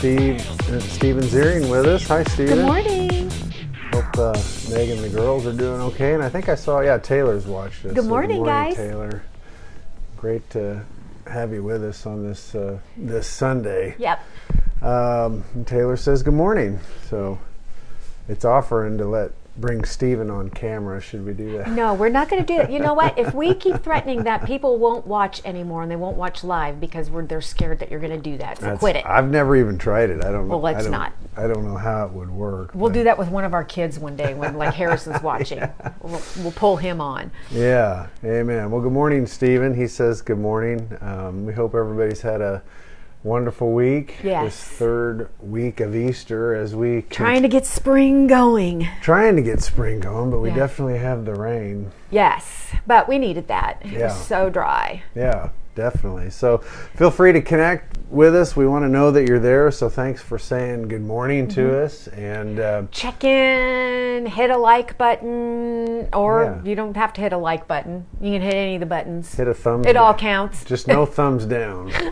Steve uh, Steven Ziering with us. Hi, Steven. Good morning. Hope uh, Meg and the girls are doing okay. And I think I saw, yeah, Taylor's watched us. Good So morning, guys. Taylor. Great to have you with us on this uh, this Sunday. Yep. Um, Taylor says good morning. So it's offering to let bring Steven on camera. Should we do that? No, we're not going to do that. You know what? If we keep threatening that, people won't watch anymore and they won't watch live because we're they're scared that you're going to do that. So That's- quit it. I've never even tried it. I don't know. Well, let's I don't, not. I don't know how it would work. We'll but- do that with one of our kids one day when like Harrison's watching. We'll, we'll pull him on. Yeah, amen. Well, good morning, Stephen. He says good morning. Um, we hope everybody's had a wonderful week. Yes. This third week of Easter as we Trying to get spring going. trying to get spring going, but we Yeah. definitely have the rain. Yes, but we needed that. It Yeah. was so dry. Yeah, definitely. So feel free to connect with us. We want to know that you're there. So thanks for saying good morning to Mm-hmm. us. And uh, Check in, hit a like button, or Yeah. you don't have to hit a like button. You can hit any of the buttons. hit a thumbs. It all counts. Just no thumbs down.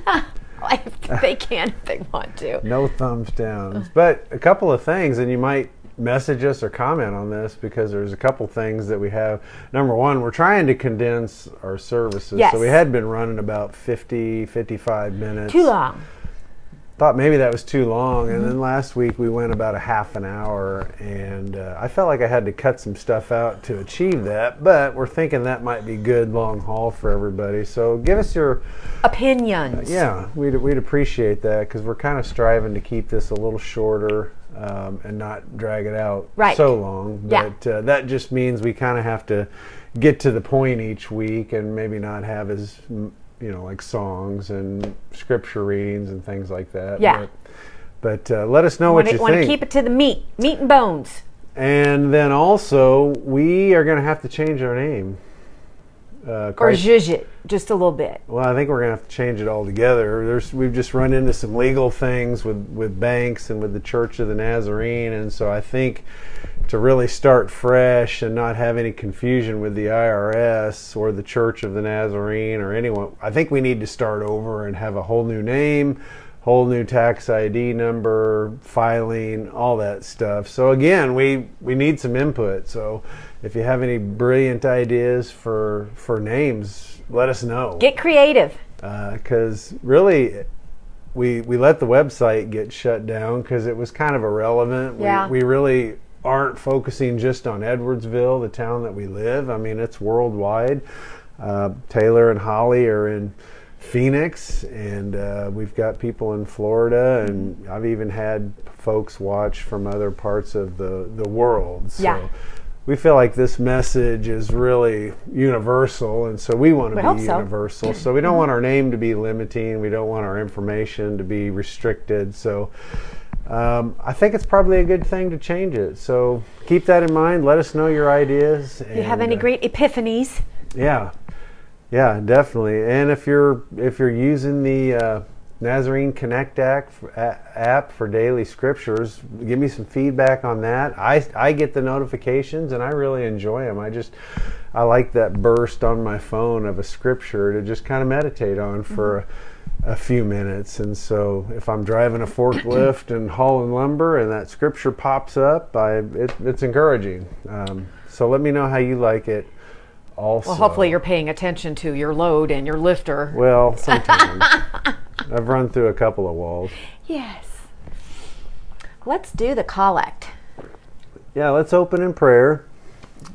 they can if they want to. No thumbs down. But a couple of things, and you might message us or comment on this because there's a couple things that we have. Number one, we're trying to condense our services. Yes. So we had been running about 50, 55 minutes. Too long. Thought maybe that was too long. And Mm-hmm. then last week we went about a half an hour, and uh, I felt like I had to cut some stuff out to achieve that. But we're thinking that might be good long haul for everybody. So give us your Opinions. yeah, we'd, we'd appreciate that because we're kind of striving to keep this a little shorter um, and not drag it out Right. so long. Yeah. But uh, that just means we kind of have to get to the point each week and maybe not have as, mm, you know, like songs and scripture readings and things like that. Yeah. But, but uh, let us know what Want you to, want to think. keep it to the meat, meat and bones. and then also, we are going to have to change our name. Uh, Or zhuzh it just a little bit. Well, I think we're gonna have to change it all together. There's we've just run into some legal things with with banks and with the Church of the Nazarene, and so I think to really start fresh and not have any confusion with the IRS or the Church of the Nazarene or anyone, I think we need to start over and have a whole new name, whole new tax ID number, filing, all that stuff. So again, we we need some input. So if you have any brilliant ideas for for names, let us know Get creative. because really we we let the website get shut down because it was kind of irrelevant. Yeah. We, we really aren't focusing just on Edwardsville, the town that we live. I mean, it's worldwide. Uh, Taylor and Holly are in Phoenix, and uh, we've got people in Florida, and I've even had folks watch from other parts of the the world. So Yeah. We feel like this message is really universal, and so we want to be hope so. universal. So we don't want our name to be limiting. We don't want our information to be restricted. So um, I think it's probably a good thing to change it. So keep that in mind. Let us know your ideas. If you have any great epiphanies, Yeah, yeah, definitely. And if you're if you're using the uh, Nazarene Connect app app for daily scriptures, give me some feedback on that. I I get the notifications and I really enjoy them. I just I like that burst on my phone of a scripture to just kind of meditate on for. A, a few minutes, and so if I'm driving a forklift and hauling lumber, and that scripture pops up, I it, it's encouraging. Um, so let me know how you like it. Also, well, hopefully you're paying attention to your load and your lifter. well, sometimes I've run through a couple of walls. yes. Let's do the collect. Yeah, let's open in prayer,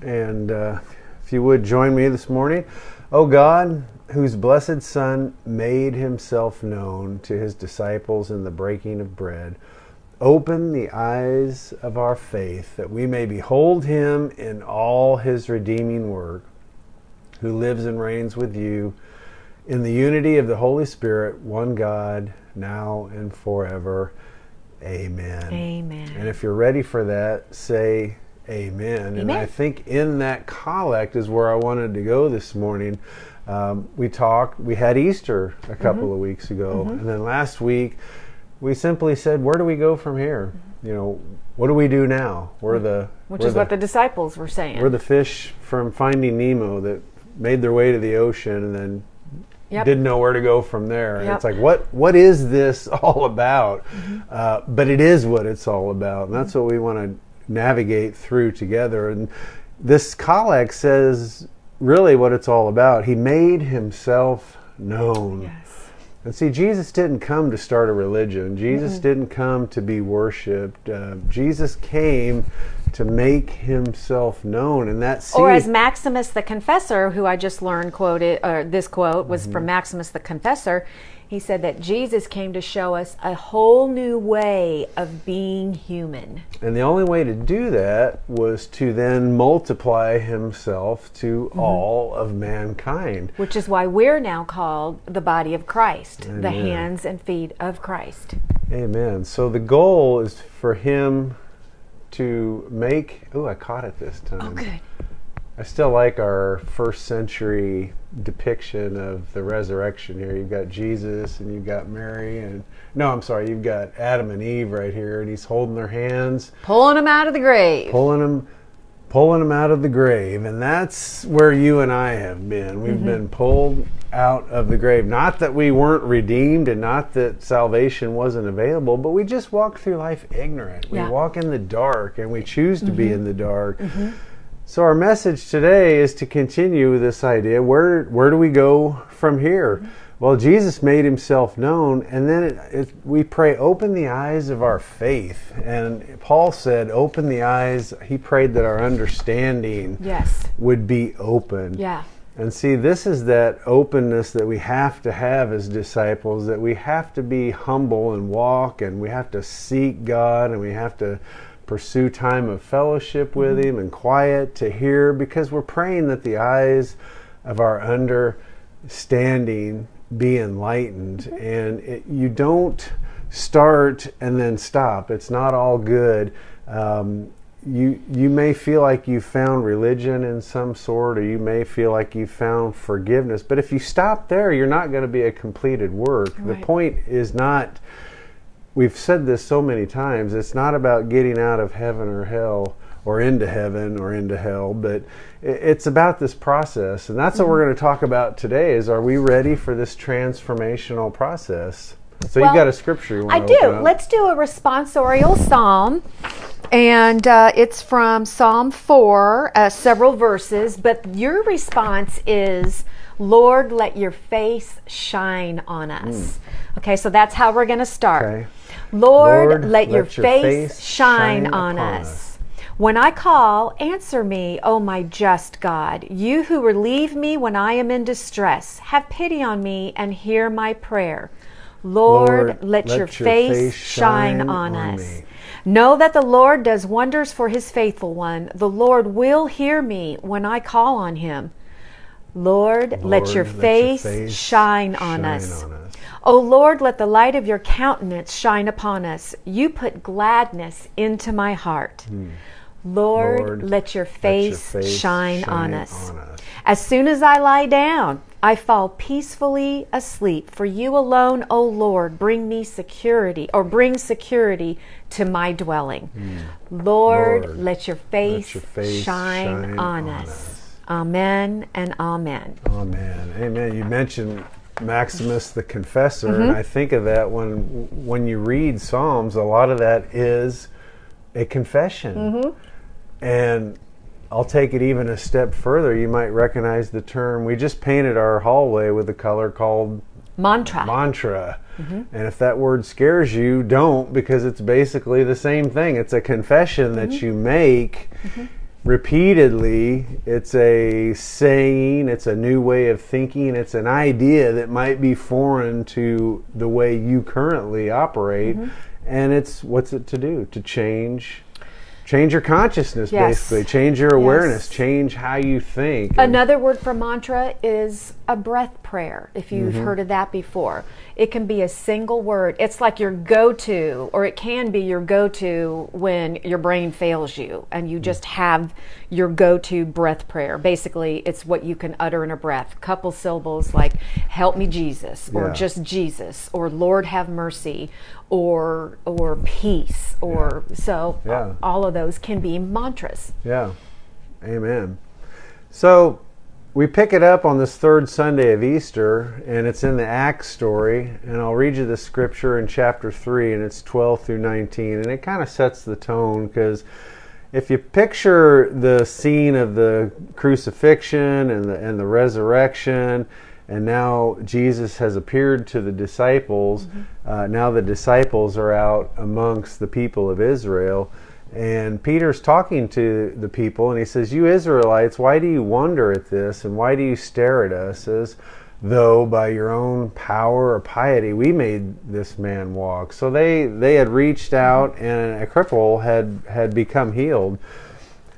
and uh, if you would join me this morning, oh God, whose blessed Son made Himself known to His disciples in the breaking of bread. Open the eyes of our faith that we may behold him in all his redeeming work, who lives and reigns with you in the unity of the Holy Spirit, one God, now and forever. Amen. Amen. And if you're ready for that, say amen. amen. And I think in that collect is where I wanted to go this morning. Um, we talked, we had Easter a couple Mm-hmm. of weeks ago. And then last week, we simply said, where do we go from here? You know, what do we do now? We're the Which we're is what the disciples were saying. we're the fish from Finding Nemo that made their way to the ocean and then Yep. didn't know where to go from there. And Yep. It's like what what is this all about? Uh, but it is what it's all about, and that's what we want to navigate through together. And this collect says really what it's all about. He made himself known. Yes. And see, Jesus didn't come to start a religion. Jesus didn't come to be worshipped. Uh, Jesus came to make himself known, and that seed, Or as Maximus the Confessor, who I just learned quoted, or this quote was Mm-hmm. from Maximus the Confessor. He said that Jesus came to show us a whole new way of being human. and the only way to do that was to then multiply himself to Mm-hmm. all of mankind. Which is why we're now called the body of Christ, the hands and feet of Christ. Amen. So the goal is for him to make. Oh, I caught it this oh, time. Oh, good. I still like our first century depiction of the resurrection here. You've got Jesus and you've got Mary and no, I'm sorry, you've got Adam and Eve right here and he's holding their hands, Pulling them out of the grave. pulling them pulling them out of the grave. And that's where you and I have been. We've Mm-hmm. been pulled out of the grave. Not that we weren't redeemed and not that salvation wasn't available, but we just walk through life ignorant. We Yeah. Mm-hmm. walk in the dark and we choose to be in the dark. So our message today is to continue this idea. Where where do we go from here? Well, Jesus made himself known, and then it, it, we pray, open the eyes of our faith. And Paul said, open the eyes. He prayed that our understanding Yes. would be open. Yeah. And see, this is that openness that we have to have as disciples, that we have to be humble and walk, and we have to seek God, and we have to pursue time of fellowship with mm-hmm. Him and quiet to hear, because we're praying that the eyes of our understanding be enlightened. And it, you don't start and then stop, it's not all good. Um, you you may feel like you found religion in some sort or you may feel like you found forgiveness. But if you stop there you're not going to be a completed work. The point is not we've said this so many times it's not about getting out of heaven or hell or into heaven or into hell but it's about this process and that's what we're going to talk about today is are we ready for this transformational process so Well, you got a scripture you want I to do. Let's do a responsorial psalm. And uh, it's from Psalm 4, uh, several verses. But your response is, Lord, let your face shine on us. Okay, so that's how we're going to start. Okay. Lord, Lord, let, your, let your face, face shine, shine on us. us. When I call, answer me, O my just God. You who relieve me when I am in distress, have pity on me and hear my prayer. Lord, Lord, let, let your, face, face shine, shine on, on us. me. Know that the Lord does wonders for his faithful one. The Lord will hear me when I call on him. Lord, let, your, let your face face shine, on, shine us. on us. O Lord, let the light of your countenance shine upon us. You put gladness into my heart. Hmm. Lord, let your face, face shine, on, us. on us. As soon as I lie down, I fall peacefully asleep. For you alone, O Lord, bring me security or bring security to my dwelling. Lord, Hmm. Lord, let your face, your face shine, shine on, on us. us. Amen and amen. Amen. Amen. You mentioned Maximus the Confessor, Mm-hmm. and I think of that when when you read Psalms, a lot of that is a confession. Mm-hmm. And I'll take it even a step further. You might recognize the term. We just painted our hallway with a color called Mantra. mantra. Mm-hmm. And if that word scares you, don't because it's basically the same thing. It's a confession that Mm-hmm. you make repeatedly. It's a saying, it's a new way of thinking, it's an idea that might be foreign to the way you currently operate. Mm-hmm. And it's what's it to do? To change change your consciousness Yes. basically, change your awareness, change how you think. Another word for mantra is a breath prayer, if you've Mm-hmm. heard of that before. It can be a single word. It's like your go to, or it can be your go to when your brain fails you and Mm. you just have your go to breath prayer. Basically, it's what you can utter in a breath. Couple syllables like, Help me, Jesus, or Yeah. just Jesus, or Lord have mercy, or or peace, or so Yeah. all of those can be mantras. Yeah. Amen. So we pick it up on this third Sunday of Easter, and it's in the Acts story. And I'll read you the scripture in chapter 3, and it's 12 through 19. And it kind of sets the tone because if you picture the scene of the crucifixion and the, and the resurrection, and now Jesus has appeared to the disciples, mm-hmm. uh, now the disciples are out amongst the people of Israel and Peter's talking to the people, and he says, You Israelites, why do you wonder at this, and why do you stare at us as though by your own power or piety we made this man walk? So they, they had reached out, and a cripple had, had become healed.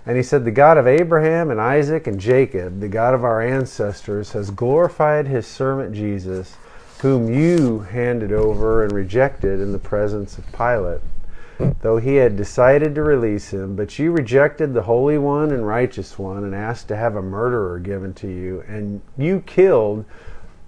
And he said, The God of Abraham and Isaac and Jacob, the God of our ancestors, has glorified his servant Jesus, whom you handed over and rejected in the presence of Pilate though he had decided to release him. But you rejected the Holy One and Righteous One and asked to have a murderer given to you, and you killed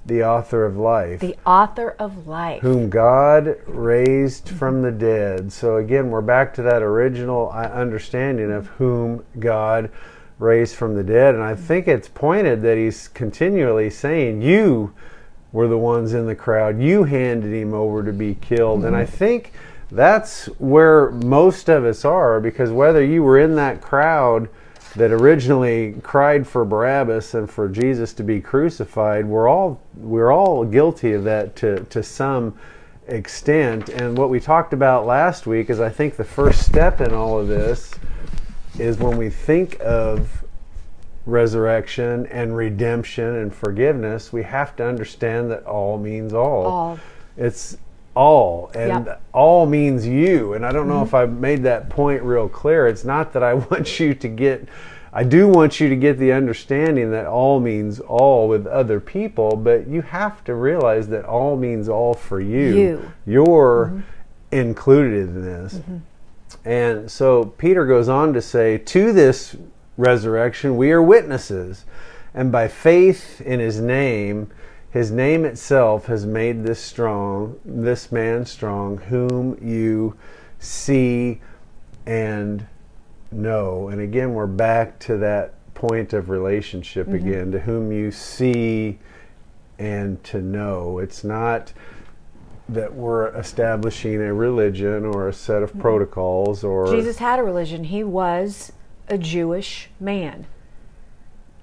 the author of life. The author of life. Whom God raised from the dead. So again, we're back to that original uh, understanding of whom God raised from the dead. And I think it's pointed that he's continually saying, You were the ones in the crowd. You handed him over to be killed. Mm-hmm. And I think that's where most of us are because whether you were in that crowd that originally cried for Barabbas and for Jesus to be crucified, we're all we're all guilty of that to to some extent. And what we talked about last week is I think the first step in all of this is when we think of resurrection and redemption and forgiveness, we have to understand that all means all. All. It's all and yep. all means you and i don't know mm-hmm. if i made that point real clear it's not that i want you to get i do want you to get the understanding that all means all with other people but you have to realize that all means all for you, you. you're mm-hmm. included in this mm-hmm. and so peter goes on to say to this resurrection we are witnesses and by faith in his name his name itself has made this strong, this man strong, whom you see and know. And again, we're back to that point of relationship mm-hmm. again, to whom you see and to know. It's not that we're establishing a religion or a set of mm-hmm. protocols or Jesus had a religion. He was a Jewish man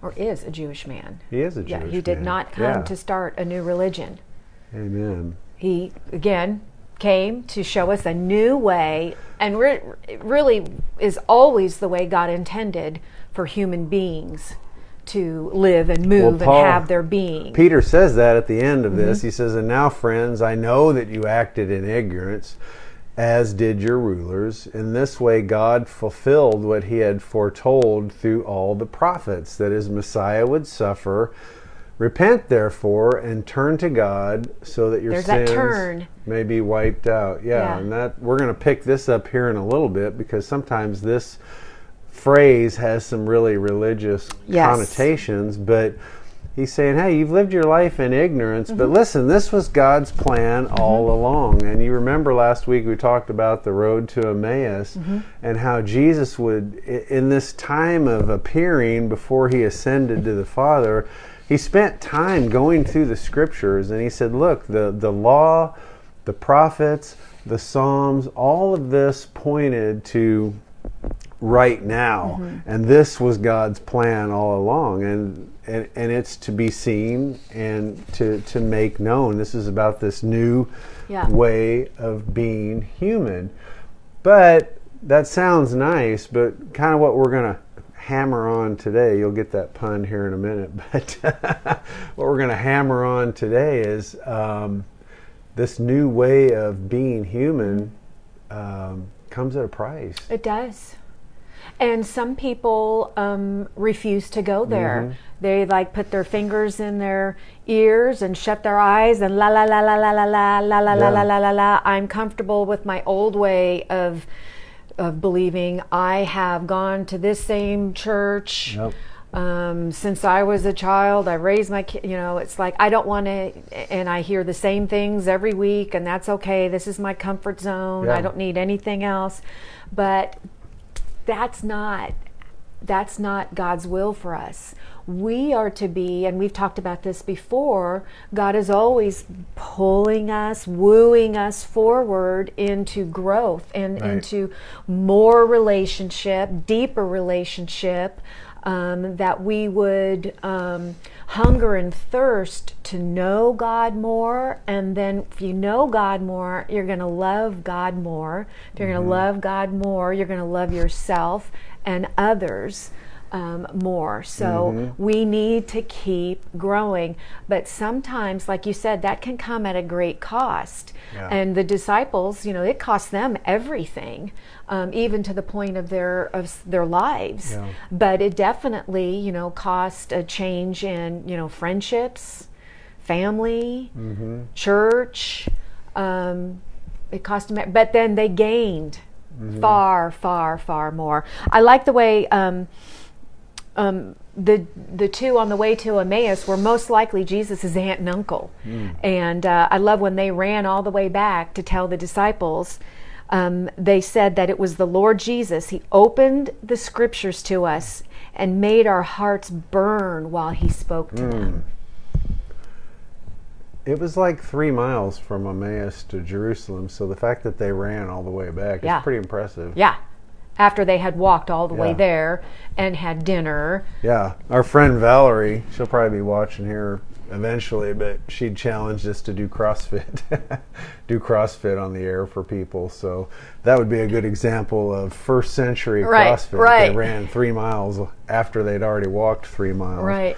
or is a Jewish man. He is a Jewish yeah, he did man. not come yeah. to start a new religion. Amen. He again came to show us a new way and re- really is always the way God intended for human beings to live and move well, Paul, and have their being. Peter says that at the end of this. Mm-hmm. He says, And now, friends, I know that you acted in ignorance as did your rulers. In this way, God fulfilled what he had foretold through all the prophets that his Messiah would suffer. Repent, therefore, and turn to God so that your There's sins may be wiped out. Yeah, yeah. and that we're going to pick this up here in a little bit because sometimes this phrase has some really religious yes. connotations, but he's saying, hey, you've lived your life in ignorance, mm-hmm. but listen, this was God's plan mm-hmm. all along. And you remember last week we talked about the road to Emmaus mm-hmm. and how Jesus would, in this time of appearing before he ascended to the Father, he spent time going through the scriptures and he said, look, the, the law, the prophets, the Psalms, all of this pointed to right now. Mm-hmm. And this was God's plan all along. And, and, and it's to be seen and to, to make known. This is about this new yeah. way of being human. But that sounds nice, but kind of what we're going to hammer on today, you'll get that pun here in a minute, but what we're going to hammer on today is um, this new way of being human um, comes at a price. It does. And some people um, refuse to go there. Mm-hmm. They like put their fingers in their ears and shut their eyes and la la la la la la la la la la la la la la. I'm comfortable with my old way of of believing. I have gone to this same church. Yep. Um, since I was a child, I raised my kid. You know, it's like I don't want to, and I hear the same things every week, and that's okay. This is my comfort zone. Yeah. I don't need anything else. But that's not that's not God's will for us. We are to be, and we've talked about this before, God is always pulling us, wooing us forward into growth and Right. into more relationship, deeper relationship, um, that we would um, hunger and thirst to know God more. And then, if you know God more, you're going to love God more. If you're going to love God more, you're going to love yourself and others. Um, more. So we need to keep growing. But sometimes, like you said, that can come at a great cost. Yeah. And the disciples, you know, it cost them everything, um, even to the point of their of their lives. Yeah. But it definitely, you know, cost a change in you know friendships, family, church. Um, it cost them, but then they gained far, far, far more. I like the way. Um, um, the the two on the way to Emmaus were most likely Jesus' aunt and uncle, and uh, I love when they ran all the way back to tell the disciples. Um, they said that it was the Lord Jesus. He opened the scriptures to us and made our hearts burn while He spoke to them. It was like three miles from Emmaus to Jerusalem, so the fact that they ran all the way back Yeah. is pretty impressive. Yeah, after they had walked all the way there and had dinner. Yeah, our friend Valerie, she'll probably be watching here eventually, but she challenged us to do CrossFit, do CrossFit on the air for people. So that would be a good example of first century Right, CrossFit. right. They ran three miles after they'd already walked three miles. Right,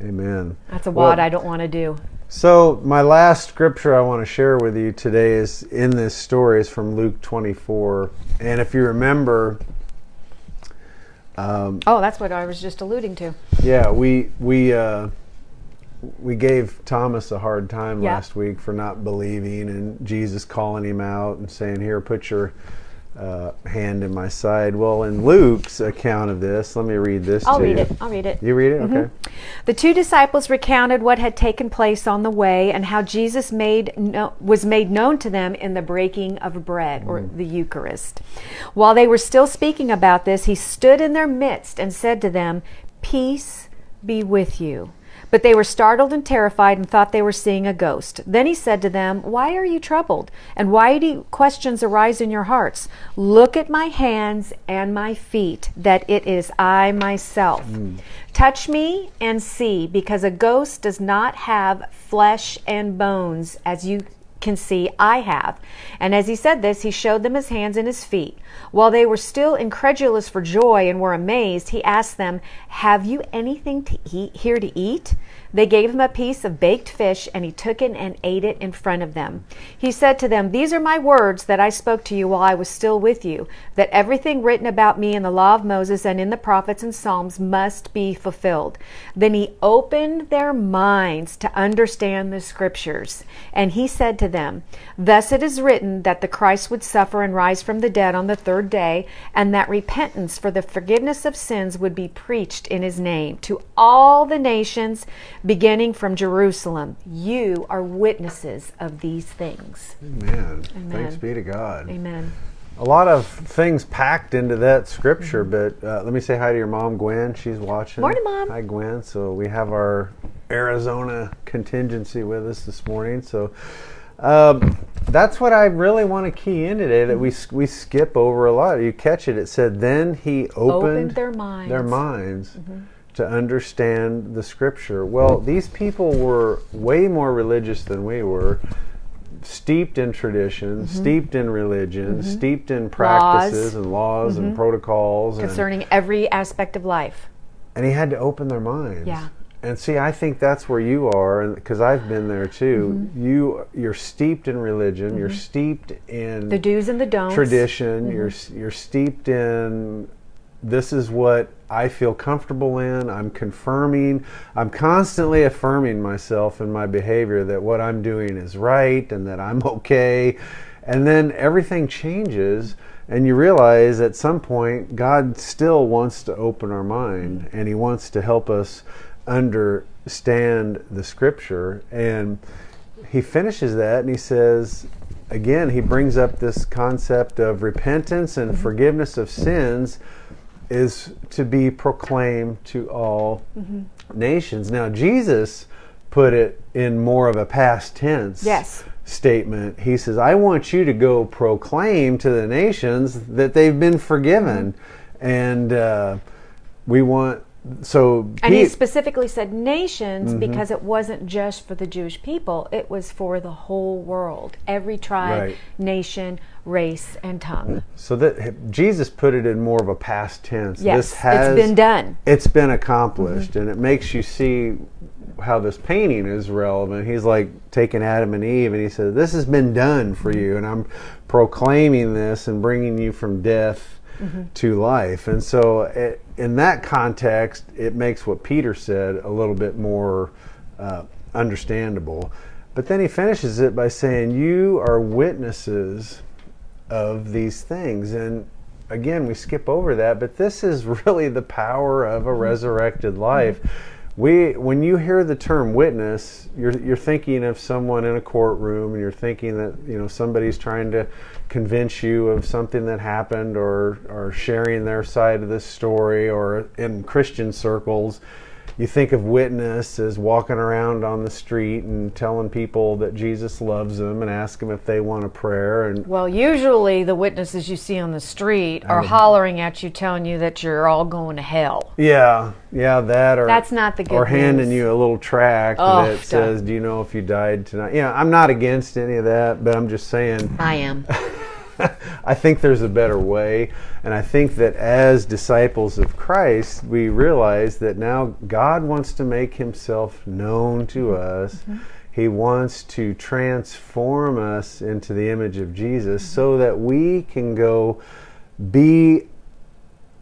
Amen. that's a Well, WOD I don't want to do. So, my last scripture I want to share with you today is in this story is from Luke 24. And if you remember, um, Oh, that's what I was just alluding to. yeah, we we uh, we gave Thomas a hard time Yeah. last week for not believing, and Jesus calling him out and saying, "Here, put your uh, hand in my side." Well, in Luke's account of this, let me read this I'll to read you. it. I'll read it. You read it, Mm-hmm. okay? The two disciples recounted what had taken place on the way and how Jesus made no, was made known to them in the breaking of bread or the Eucharist. While they were still speaking about this, he stood in their midst and said to them, "Peace be with you." But they were startled and terrified and thought they were seeing a ghost. Then he said to them, Why are you troubled? And why do questions arise in your hearts? Look at my hands and my feet, that it is I myself. Mm. Touch me and see, because a ghost does not have flesh and bones, as you can see I have. And as he said this, he showed them his hands and his feet. While they were still incredulous for joy and were amazed, he asked them, Have you anything to eat here to eat? They gave him a piece of baked fish, and he took it and ate it in front of them. He said to them, These are my words that I spoke to you while I was still with you, that everything written about me in the law of Moses and in the prophets and Psalms must be fulfilled. Then he opened their minds to understand the scriptures, and he said to them, Thus it is written that the Christ would suffer and rise from the dead on the third day, and that repentance for the forgiveness of sins would be preached in his name to all the nations, beginning from Jerusalem. You are witnesses of these things. Amen. Amen. Thanks be to God. Amen. A lot of things packed into that scripture, but uh, let me say hi to your mom, Gwen. She's watching. Morning, Mom. Hi, Gwen. So we have our Arizona contingency with us this morning. So um, that's what I really want to key in today. That we we skip over a lot. You catch it. It said, "Then he opened, Opened their minds." Their minds. Mm-hmm. To understand the scripture. Well, these people were way more religious than we were steeped in tradition, mm-hmm. steeped in religion, mm-hmm. steeped in practices and laws and protocols. And, Concerning every aspect of life. and he had to open their minds. Yeah. And see, I think that's where you are, because I've been there too. Mm-hmm. You you're steeped in religion. You're mm-hmm. steeped in The do's and the don'ts. tradition. Mm-hmm. You're you're steeped in this is what I feel comfortable in. I'm confirming. I'm constantly affirming myself in my behavior that what I'm doing is right and that I'm okay. And then everything changes and you realize at some point God still wants to open our mind and he wants to help us understand the scripture and he finishes that and he says again he brings up this concept of repentance and mm-hmm. forgiveness of sins is to be proclaimed to all mm-hmm. nations. Now, Jesus put it in more of a past tense Yes. statement. He says, I want you to go proclaim to the nations that they've been forgiven. Mm-hmm. And uh, we want, so, And he Pete- specifically said nations Mm-hmm. because it wasn't just for the Jewish people, it was for the whole world, every tribe, Right. nation, race, and tongue. so that Jesus put it in more of a past tense. Yes, this has, it's been done. It's been accomplished, mm-hmm. and it makes you see how this painting is relevant. He's like taking Adam and Eve, and he said, "This has been done for mm-hmm. you, and I'm proclaiming this and bringing you from death mm-hmm. to life." And so, it, in that context, it makes what Peter said a little bit more uh, understandable. But then he finishes it by saying, "You are witnesses." of these things. And again, we skip over that, but this is really the power of a resurrected life. We, when you hear the term witness, you're, you're thinking of someone in a courtroom, and you're thinking that you know somebody's trying to convince you of something that happened, or or sharing their side of the story, or in Christian circles, you think of witness as walking around on the street and telling people that Jesus loves them and ask them if they want a prayer and Well, usually the witnesses you see on the street are hollering at you, telling you that you're all going to hell. Yeah, yeah, that or That's not the good or handing news. you a little tract Oh, that says, "Do you know if you died tonight?" Yeah, I'm not against any of that, but I'm just saying I am. I think there's a better way, and I think that as disciples of Christ, we realize that now God wants to make Himself known to mm-hmm. us. Mm-hmm. He wants to transform us into the image of Jesus, mm-hmm. so that we can go be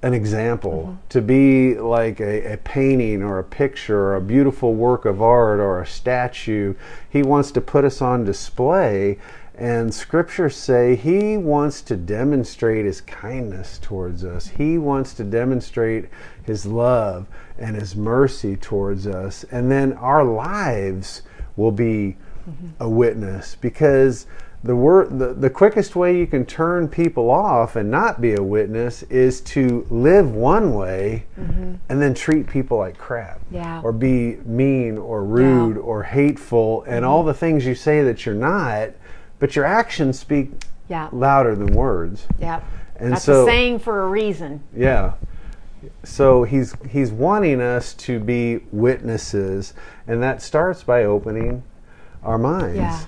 an example, to be like a, a painting or a picture or a beautiful work of art or a statue. He wants to put us on display. And scriptures say he wants to demonstrate his kindness towards us. He wants to demonstrate his love and his mercy towards us. And then our lives will be mm-hmm. a witness because the word the, the quickest way you can turn people off and not be a witness is to live one way mm-hmm. and then treat people like crap Yeah. or be mean or rude Yeah. or hateful and mm-hmm. all the things you say that you're not but your actions speak Yeah. louder than words Yeah. And That's so- a saying for a reason. yeah. So he's he's wanting us to be witnesses, and that starts by opening our minds. Yeah.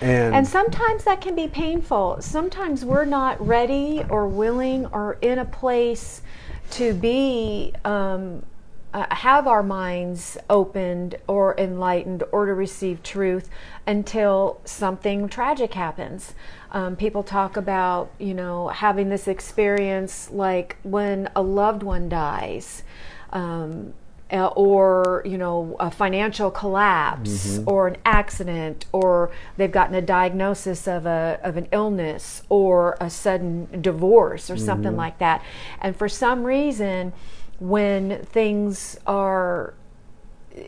And, And sometimes that can be painful. Sometimes we're not ready or willing or in a place to be um, uh, have our minds opened or enlightened or to receive truth until something tragic happens. Um, people talk about you know having this experience like when a loved one dies. Um, uh, or you know a financial collapse or an accident or they've gotten a diagnosis of a of an illness or a sudden divorce or something like that and for some reason when things are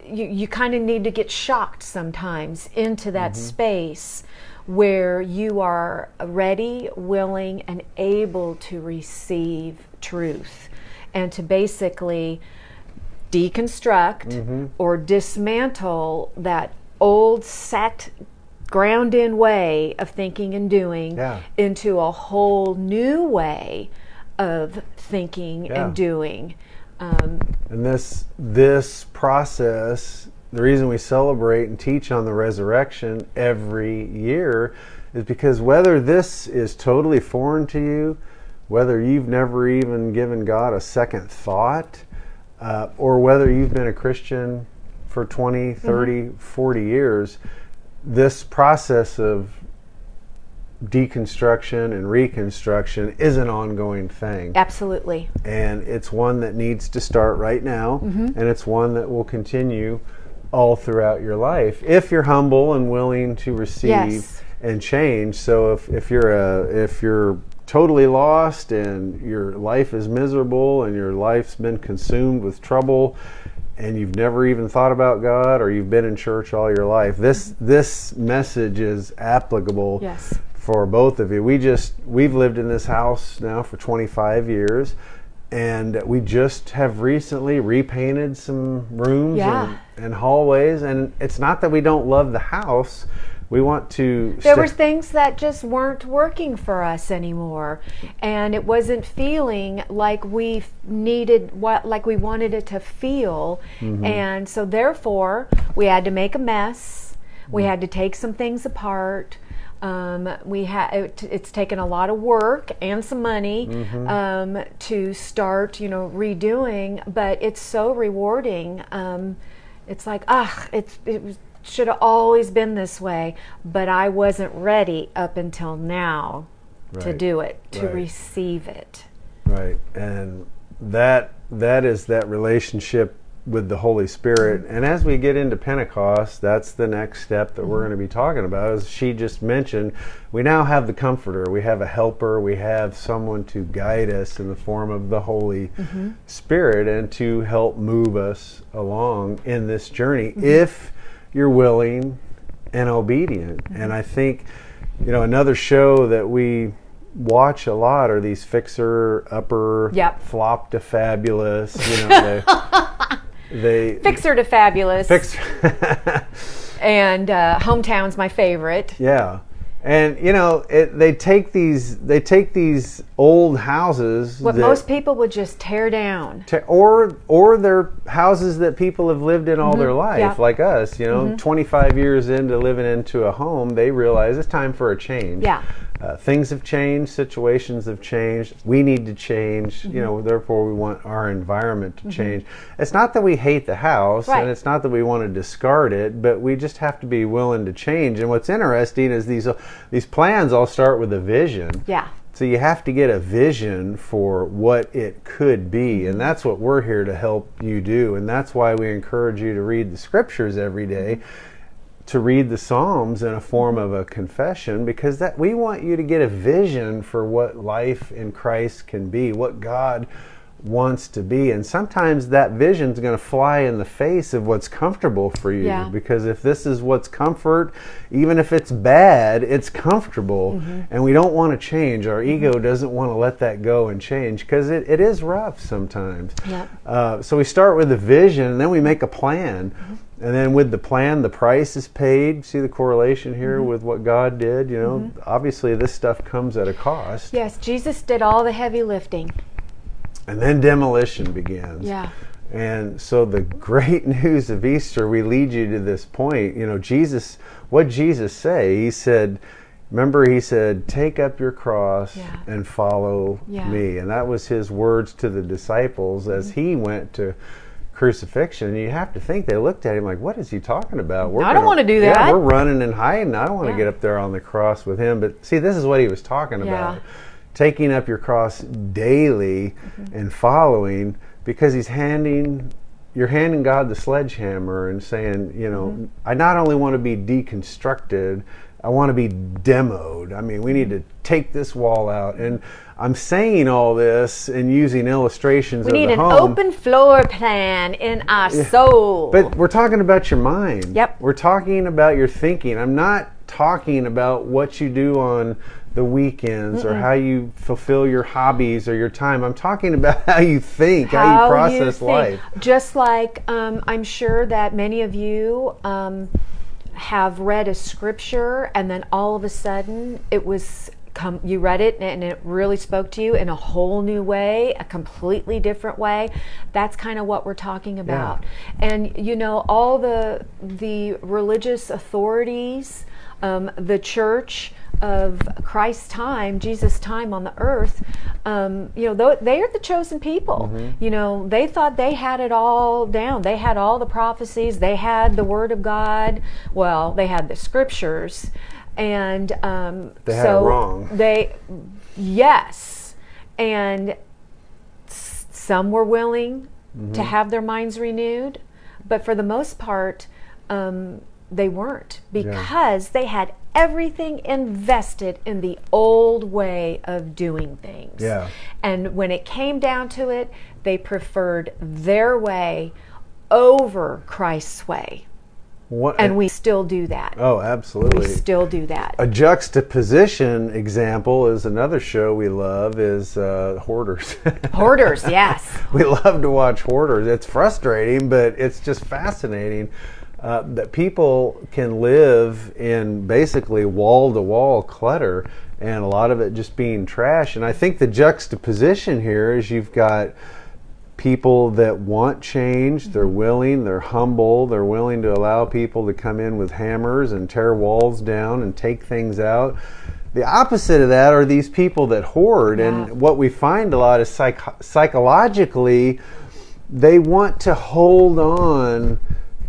you, you kind of need to get shocked sometimes into that mm-hmm. space where you are ready, willing, and able to receive truth and to basically deconstruct mm-hmm. or dismantle that old set ground in way of thinking and doing Yeah. into a whole new way of thinking Yeah. and doing. Um, and this this process, the reason we celebrate and teach on the resurrection every year, is because whether this is totally foreign to you, whether you've never even given God a second thought, uh, or whether you've been a Christian for 20, 30, 40 years, this process of deconstruction and reconstruction is an ongoing thing. absolutely. And it's one that needs to start right now, mm-hmm. and it's one that will continue all throughout your life if you're humble and willing to receive Yes. and change. So if, if you're a if you're totally lost and your life is miserable and your life's been consumed with trouble and you've never even thought about God or you've been in church all your life, this this message is applicable Yes. For both of you. We just we've lived in this house now for 25 years and we just have recently repainted some rooms Yeah. and, and hallways. And it's not that we don't love the house. We want to. there sta- were things that just weren't working for us anymore and it wasn't feeling like we needed what like we wanted it to feel Mm-hmm. and so therefore we had to make a mess we had to take some things apart um, we had it, it's taken a lot of work and some money Mm-hmm. um, to start you know redoing but it's so rewarding um, it's like ah it's it should have always been this way but i wasn't ready up until now to do it to Right. receive it Right, and that that is that relationship with the Holy Spirit. And as we get into Pentecost, that's the next step that we're going to be talking about. As she just mentioned, we now have the Comforter, we have a Helper, we have someone to guide us in the form of the Holy mm-hmm. Spirit, and to help move us along in this journey. Mm-hmm. If you're willing and obedient, mm-hmm. and I think you know another show that we watch a lot are these fixer upper Yep. flop to fabulous you know they fixer to fabulous fix and uh, hometown's my favorite yeah and you know it, they take these they take these old houses what that- most people would just tear down to, or or they're houses that people have lived in all their life Mm-hmm. Yeah. like us you know 25 years into living into a home they realize it's time for a change Yeah. Uh, things have changed situations have changed. We need to change Mm-hmm. you know therefore we want our environment to change. It's not that we hate the house Right. and it's not that we want to discard it but we just have to be willing to change. And what's interesting is these these plans all start with a vision. Yeah. So you have to get a vision for what it could be, and that's what we're here to help you do. And that's why we encourage you to read the scriptures every day, to read the Psalms in a form of a confession, because that we want you to get a vision for what life in Christ can be, what God wants to be. And sometimes that vision is going to fly in the face of what's comfortable for you Yeah. because if this is what's comfort, even if it's bad, it's comfortable, Mm-hmm. and we don't want to change. Our ego doesn't want to let that go and change because it, it is rough sometimes. Yep. Uh, so we start with a vision, and then we make a plan. Mm-hmm. And then with the plan, the price is paid. See the correlation here Mm-hmm. with what God did? You know, obviously this stuff comes at a cost. yes jesus did all the heavy lifting And then demolition begins. yeah And so the great news of Easter, we lead you to this point. You know, Jesus, what Jesus say? He said, remember he said, take up your cross Yeah. and follow Yeah. me. And that was his words to the disciples as Mm-hmm. he went to crucifixion. And you have to think they looked at him like, what is he talking about? We're I don't wanna do Yeah, that." we're running and hiding. I don't want to Yeah. get up there on the cross with him. But see, this is what he was talking about taking up your cross daily Mm-hmm. and following because he's handing you're handing God the sledgehammer and saying, you know, Mm-hmm. I not only want to be deconstructed, I want to be demoed. I mean, we need to take this wall out. And I'm saying all this and using illustrations we of need an home. open floor plan in our soul But we're talking about your mind. Yep. We're talking about your thinking. I'm not talking about what you do on the weekends or how you fulfill your hobbies or your time. I'm talking about how you think, how, you process think. life. Just like um, I'm sure that many of you um, have read a scripture, and then all of a sudden it was come. You read it, and it really spoke to you in a whole new way, a completely different way. That's kind of what we're talking about. And you know, all the the religious authorities, um, the church of Christ's time, Jesus' time on the earth, um, you know, they are the chosen people. You know, they thought they had it all down. They had all the prophecies. They had the Word of God. Well, they had the Scriptures, and um, They had it so wrong. They, yes, and s- some were willing Mm-hmm. to have their minds renewed, but for the most part, um, they weren't because they had everything invested in the old way of doing things. Yeah. And when it came down to it, they preferred their way over Christ's way. What, and we still do that. oh, absolutely. we still do that. a juxtaposition example is another show we love is uh, Hoarders. Hoarders, yes. we love to watch Hoarders. It's frustrating, but it's just fascinating uh, that people can live in basically wall to wall clutter and a lot of it just being trash. And I think the juxtaposition here is you've got people that want change, they're mm-hmm. willing, they're humble, they're willing to allow people to come in with hammers and tear walls down and take things out. The opposite of that are these people that hoard, Yeah. and what we find a lot is psych- psychologically, they want to hold on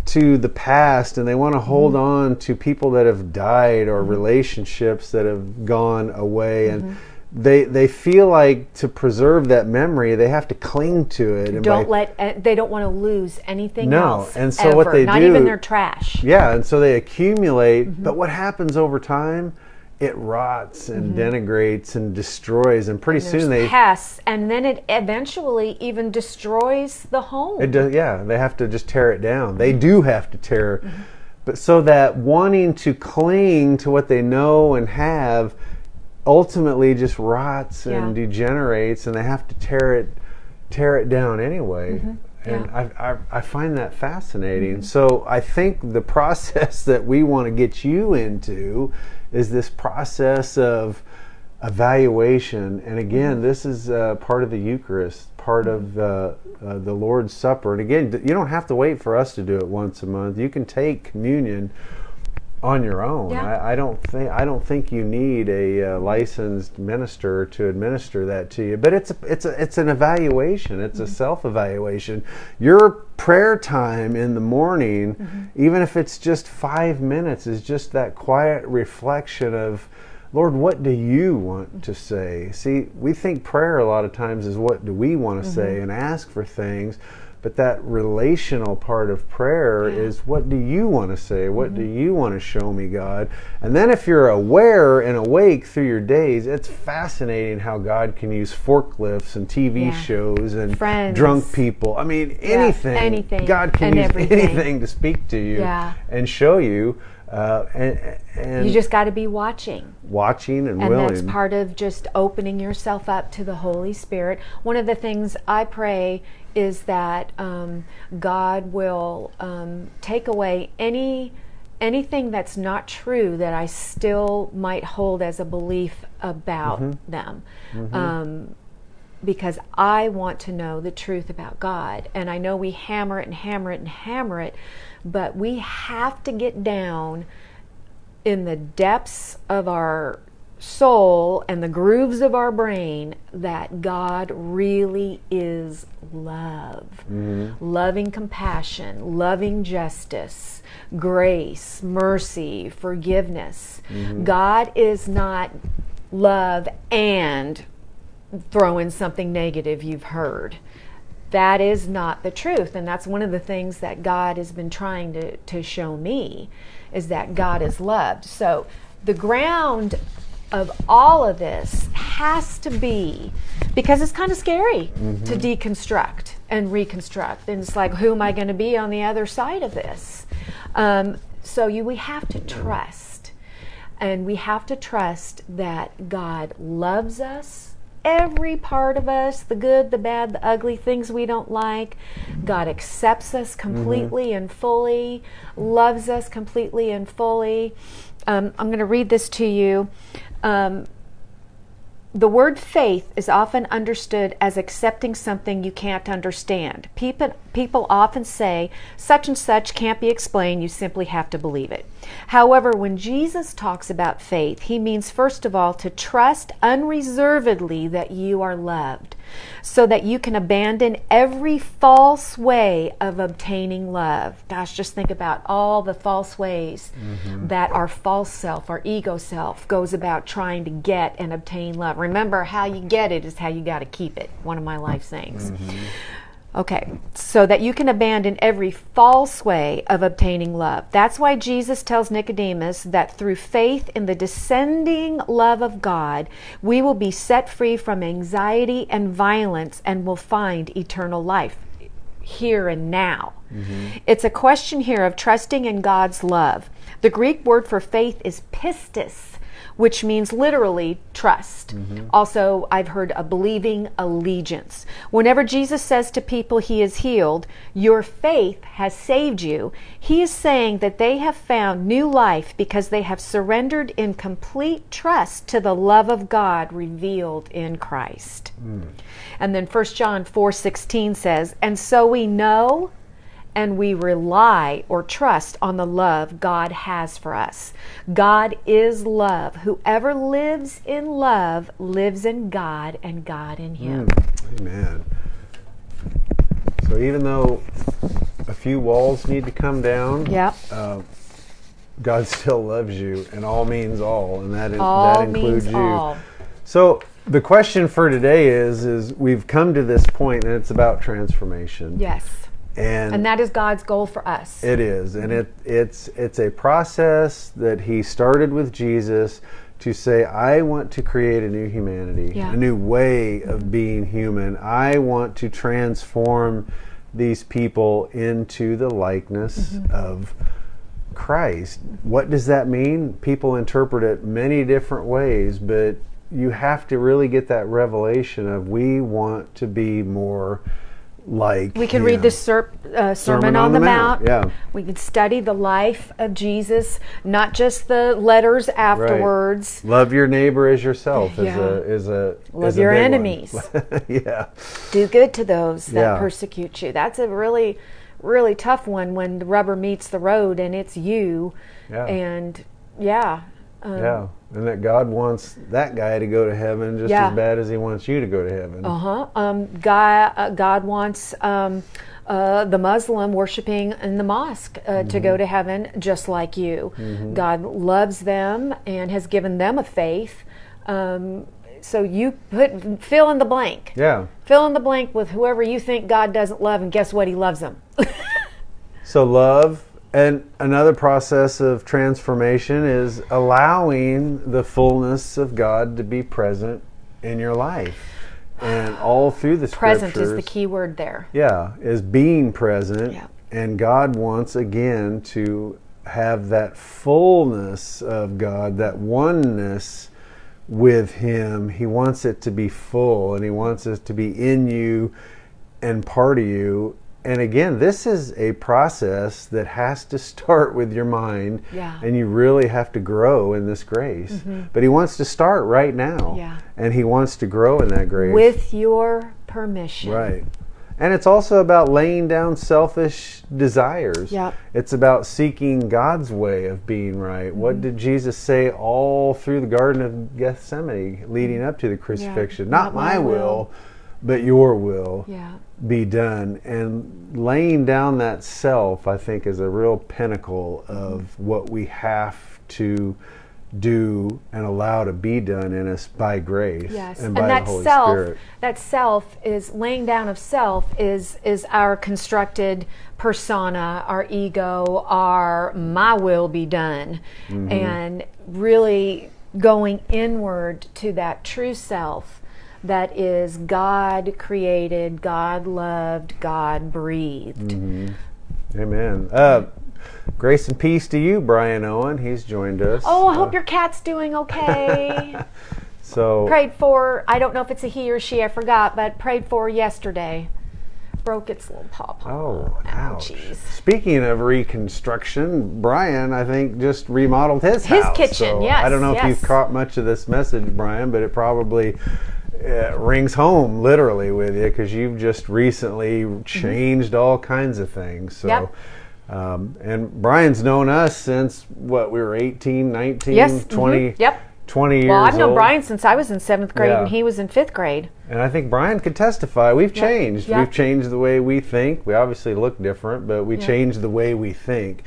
to the past and they want to hold mm-hmm. on to people that have died or mm-hmm. relationships that have gone away and they they feel like to preserve that memory they have to cling to it and Don't by- let uh, they don't want to lose anything No, else. and so what ever. they not do- even their trash. yeah and so they accumulate Mm-hmm. but what happens over time it rots and denigrates and destroys and pretty Mm-hmm. Soon they pests, and then it eventually even destroys the home. It does, yeah. They have to just tear it down. Mm-hmm. They do have to tear, but so that wanting to cling to what they know and have ultimately just rots and degenerates, and they have to tear it, tear it down anyway. And Mm-hmm. Yeah. Mm-hmm. I, I, I find that fascinating. So I think the process that we want to get you into is this process of evaluation. And again, this is uh, part of the Eucharist, part of uh, uh, the Lord's Supper. And again, you don't have to wait for us to do it once a month. You can take communion on your own. Yeah. I, I don't think I don't think you need a uh, licensed minister to administer that to you. But it's a, it's a, it's an evaluation. It's a mm-hmm. self evaluation. Your prayer time in the morning, mm-hmm. even if it's just five minutes, is just that quiet reflection of. Lord, what do you want to mm-hmm. say? See, we think prayer a lot of times is what do we want to say and ask for things, but that relational part of prayer is what do you want to say? What do mm-hmm. you want to show me, God? And then if you're aware and awake through your days, it's fascinating how God can use forklifts and TV Yeah. shows and Friends. drunk people. I mean, anything. anything God can and use everything. anything to speak to you Yeah. and show you. Uh, and, and you just got to be watching. watching and, And willing. that's part of just opening yourself up to the Holy Spirit. One of the things I pray is that um, God will um, take away any anything that's not true that I still might hold as a belief about Mm-hmm. them. Um, because I want to know the truth about God. And I know we hammer it and hammer it and hammer it, but we have to get down in the depths of our soul and the grooves of our brain that God really is love. Mm-hmm. Loving compassion, loving justice, grace, mercy, forgiveness. Mm-hmm. God is not love and throw in something negative you've heard. That is not the truth. And that's one of the things that God has been trying to, to show me is that God is loved. So the ground of all of this has to be because it's kind of scary to deconstruct and reconstruct. And it's like, who am I going to be on the other side of this? Um, so you, we have to trust. And we have to trust that God loves us, every part of us the good, the bad, the ugly, things we don't like. God accepts us completely and fully, loves us completely and fully. Um, I'm going to read this to you. Um, the word faith is often understood as accepting something you can't understand. People, people often say, such and such can't be explained, you simply have to believe it. However, when Jesus talks about faith, he means, first of all, to trust unreservedly that you are loved, so that you can abandon every false way of obtaining love. Gosh, just think about all the false ways mm-hmm. that our false self, our ego self, goes about trying to get and obtain love. Remember, how you get it is how you got to keep it. One of my life sayings. Mm-hmm. Okay, so that you can abandon every false way of obtaining love. That's why Jesus tells Nicodemus that through faith in the descending love of God, we will be set free from anxiety and violence and will find eternal life. here and now. Mm-hmm. It's a question here of trusting in God's love. The Greek word for faith is pistis, which means literally trust. Mm-hmm. Also, I've heard a believing allegiance. Whenever Jesus says to people he is healed, your faith has saved you, he is saying that they have found new life because they have surrendered in complete trust to the love of God revealed in Christ. Mm. And then 1 John 4:16 says, "And so we know and we rely or trust on the love God has for us. God is love. Whoever lives in love lives in God and God in him." Amen. So even though a few walls need to come down, Yep. uh, God still loves you, and all means all, and that is All that includes you. all. So the question for today is: is we've come to this point, and it's about transformation. Yes. And, And that is God's goal for us. it is, and it it's it's a process that He started with Jesus to say, I want to create a new humanity, Yeah. a new way of being human. I want to transform these people into the likeness Mm-hmm. of Christ. What does that mean? People interpret it many different ways, but you have to really get that revelation of we want to be more like We can read the ser- uh, Sermon, on, the, Mount. yeah. We can study the life of Jesus, not just the letters afterwards. Love your neighbor as yourself is a is a Love is a your enemies. yeah. Do good to those that Yeah. persecute you. That's a really, really tough one when the rubber meets the road and it's you. Yeah. And yeah. Um, Yeah. And that God wants that guy to go to heaven just Yeah. as bad as he wants you to go to heaven. Uh huh. Um, God, uh, God wants um, uh, the Muslim worshiping in the mosque uh, to Mm-hmm. go to heaven just like you. God loves them and has given them a faith. Um, so you put fill in the blank. Yeah. Fill in the blank with whoever you think God doesn't love, and guess what? He loves them. So love and another process of transformation is allowing the fullness of God to be present in your life. And all through the Present is the key word there. Yeah, is being present. Yeah. And God wants again to have that fullness of God, that oneness with Him. He wants it to be full and He wants it to be in you and part of you. And again, this is a process that has to start with your mind. Yeah. And you really have to grow in this grace. But He wants to start right now. Mm-hmm. Yeah. And He wants to grow in that grace. With your permission. Right. And it's also about laying down selfish desires. Yep. It's about seeking God's way of being right. Mm-hmm. What did Jesus say all through the Garden of Gethsemane leading up to the crucifixion? Not, my, will, but your will Yeah. be done. And laying down that self, I think, is a real pinnacle of what we have to do and allow to be done in us by grace Yes, and and, by that the Holy self, Spirit. that self is laying down of self is is our constructed persona, our ego, our my will be done, Mm-hmm. and really going inward to that true self that is God created, God loved, God breathed. Mm-hmm. Amen. Uh, grace and peace to you, Brian Owen. He's joined us. Oh, I Uh, hope your cat's doing okay. so. prayed for. I don't know if it's a he or she. I forgot, but prayed for yesterday. Broke its little paw. Oh, ouch. ouchies. Speaking of reconstruction, Brian, I think, just remodeled his His house. kitchen, So yes, I don't know if you've caught much of this message, Brian, but it probably uh, rings home literally with you because you've just recently changed all kinds of things. So. Mm-hmm. Yep. Um, and Brian's known us since what we were 18, 19, Yes, 20, mhm, yep. 20 years Well, I've known old. Brian since I was in seventh grade Yeah. and he was in fifth grade. And I think Brian could testify. We've changed. Yeah. We've changed the way we think. We obviously look different, but we Yeah. changed the way we think.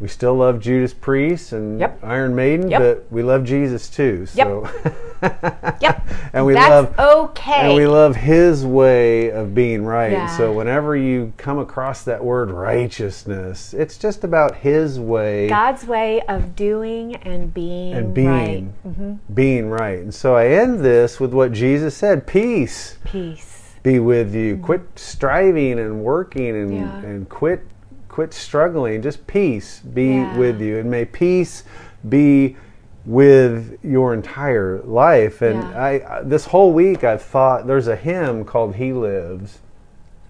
We still love Judas Priest and Yep. Iron Maiden, Yep. but we love Jesus too. So Yep. and we That's love okay. and we love his way of being right. Yeah. so whenever you come across that word righteousness, it's just about his way God's way of doing and being, and being right. Mm-hmm. being right. And so I end this with what Jesus said, peace. Peace. be with you. Mm. Quit striving and working and, Yeah. and quit quit struggling. Just peace be Yeah. with you. And may peace be with your entire life. And Yeah. I, I this whole week I've thought there's a hymn called He Lives.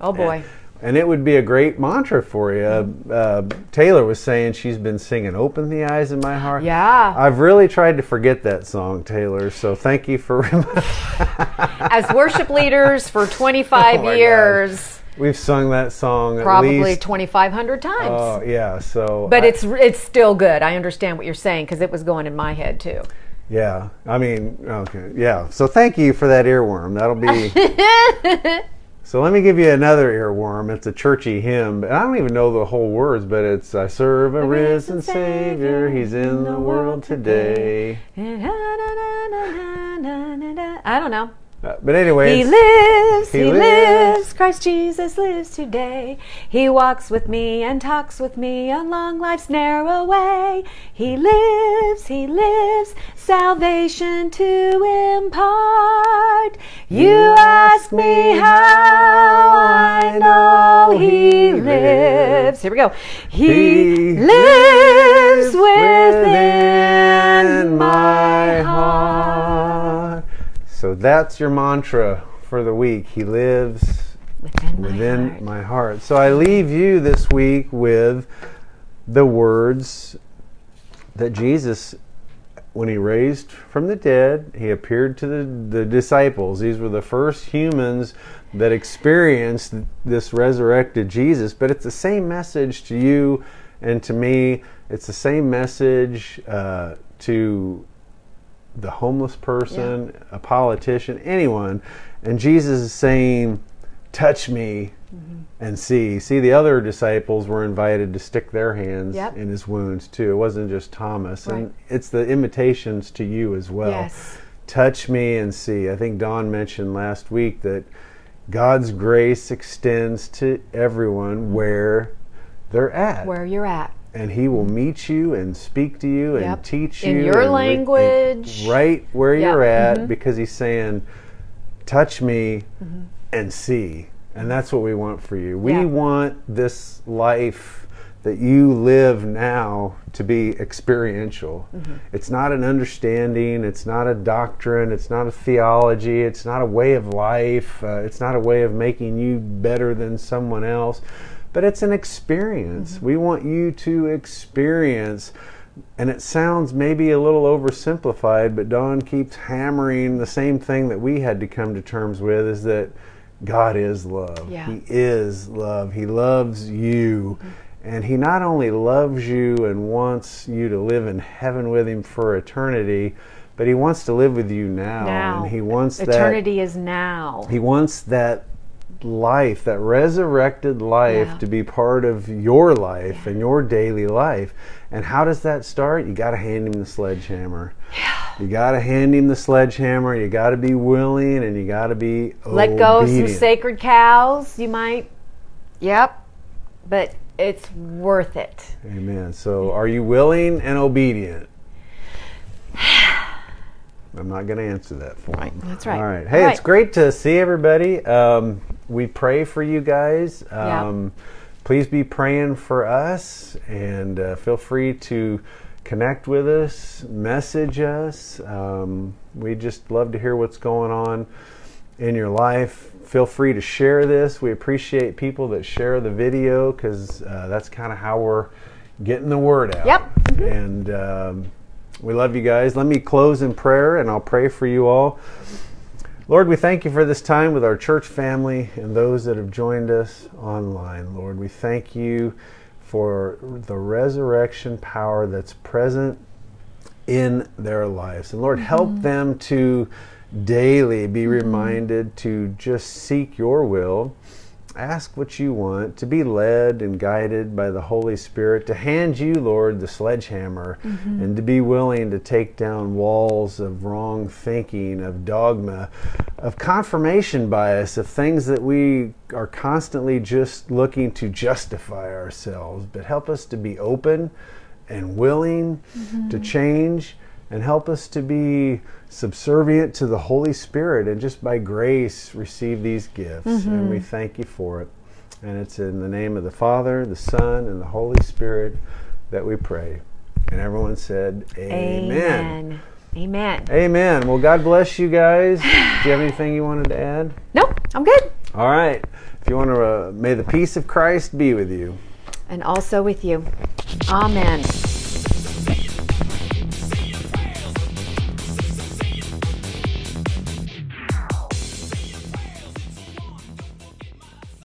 Oh boy. And it would be a great mantra for you. Uh, Taylor was saying she's been singing "Open the Eyes in My Heart." Yeah. I've really tried to forget that song, Taylor. So thank you for. As worship leaders for 25 Oh my years, We've sung that song probably 2,500 times. Oh yeah, so. but I- it's it's still good. I understand what you're saying because it was going in my head too. yeah. I mean, okay, yeah. So thank you for that earworm. That'll be. so let me give you another earworm. It's a churchy hymn, but I don't even know the whole words. But it's "I serve a risen. Savior He's in the world today." I don't know. Uh, but anyway, He lives, He he, lives. lives. Christ Jesus lives today. He walks with me and talks with me along life's narrow way. He lives, he lives, salvation to impart. You ask me how I know he lives. Here we go. He, He lives within my heart. heart. So that's your mantra for the week. He lives Within my within heart. my heart. So I leave you this week with the words that Jesus, when he raised from the dead, he appeared to the, the disciples. These were the first humans that experienced this resurrected Jesus. But it's the same message to you and to me. It's the same message uh, to the homeless person, a politician, anyone. And Jesus is saying, Touch me and see. See, the other disciples were invited to stick their hands Yep. in his wounds too. It wasn't just Thomas. Right. And it's the invitations to you as well. Yes. Touch me and see. I think Don mentioned last week that God's grace extends to everyone where they're at Where you're at. and he will meet you and speak to you and Yep. teach In you your and re- language. right where Yep. you're at Mhm. because he's saying touch me Mm-hmm. and see and that's what we want for you we Yeah. want this life that you live now to be experiential Mm-hmm. it's not an understanding it's not a doctrine it's not a theology it's not a way of life uh, it's not a way of making you better than someone else but it's an experience. Mm-hmm. We want you to experience, and it sounds maybe a little oversimplified, but Don keeps hammering the same thing that we had to come to terms with is that God is love. Yeah. He is love. He loves you. Mm-hmm. And he not only loves you and wants you to live in heaven with him for eternity, but he wants to live with you now. Now. And he wants that Eternity is now. he wants that life, that resurrected life, Yeah. to be part of your life and your daily life. And how does that start? You got to hand him the sledgehammer. You got to hand him the sledgehammer. You got to be willing and you got to be Let go of some sacred cows. You might. Yep. But it's worth it. Amen. So, are you willing and obedient? I'm not going to answer that for Right, him. that's right. All right. Hey, All it's great to see everybody. Um, we pray for you guys. Yeah. Um, Please be praying for us and uh, feel free to connect with us, message us. Um, we just love to hear what's going on in your life. Feel free to share this. We appreciate people that share the video because uh, that's kind of how we're getting the word out. Yep. And um, we love you guys. Let me close in prayer and I'll pray for you all. Lord, we thank you for this time with our church family and those that have joined us online. Lord, we thank you for the resurrection power that's present in their lives. And Lord, help mm-hmm. them to daily be mm-hmm. reminded to just seek your will, ask what you want, to be led and guided by the Holy Spirit, to hand you, Lord, the sledgehammer, mm-hmm. and to be willing to take down walls of wrong thinking, of dogma, of confirmation bias, of things that we are constantly just looking to justify ourselves. But help us to be open and willing to mm-hmm. change and help us to be subservient to the Holy Spirit and just by grace receive these gifts. And we thank you for it. And it's in the name of the Father, the Son, and the Holy Spirit that we pray. And everyone said, Amen. Amen. Amen. Amen. Well, God bless you guys. Do you have anything you wanted to add? Nope, I'm good. All right. If you want to, uh, may the peace of Christ be with you. And also with you. Amen.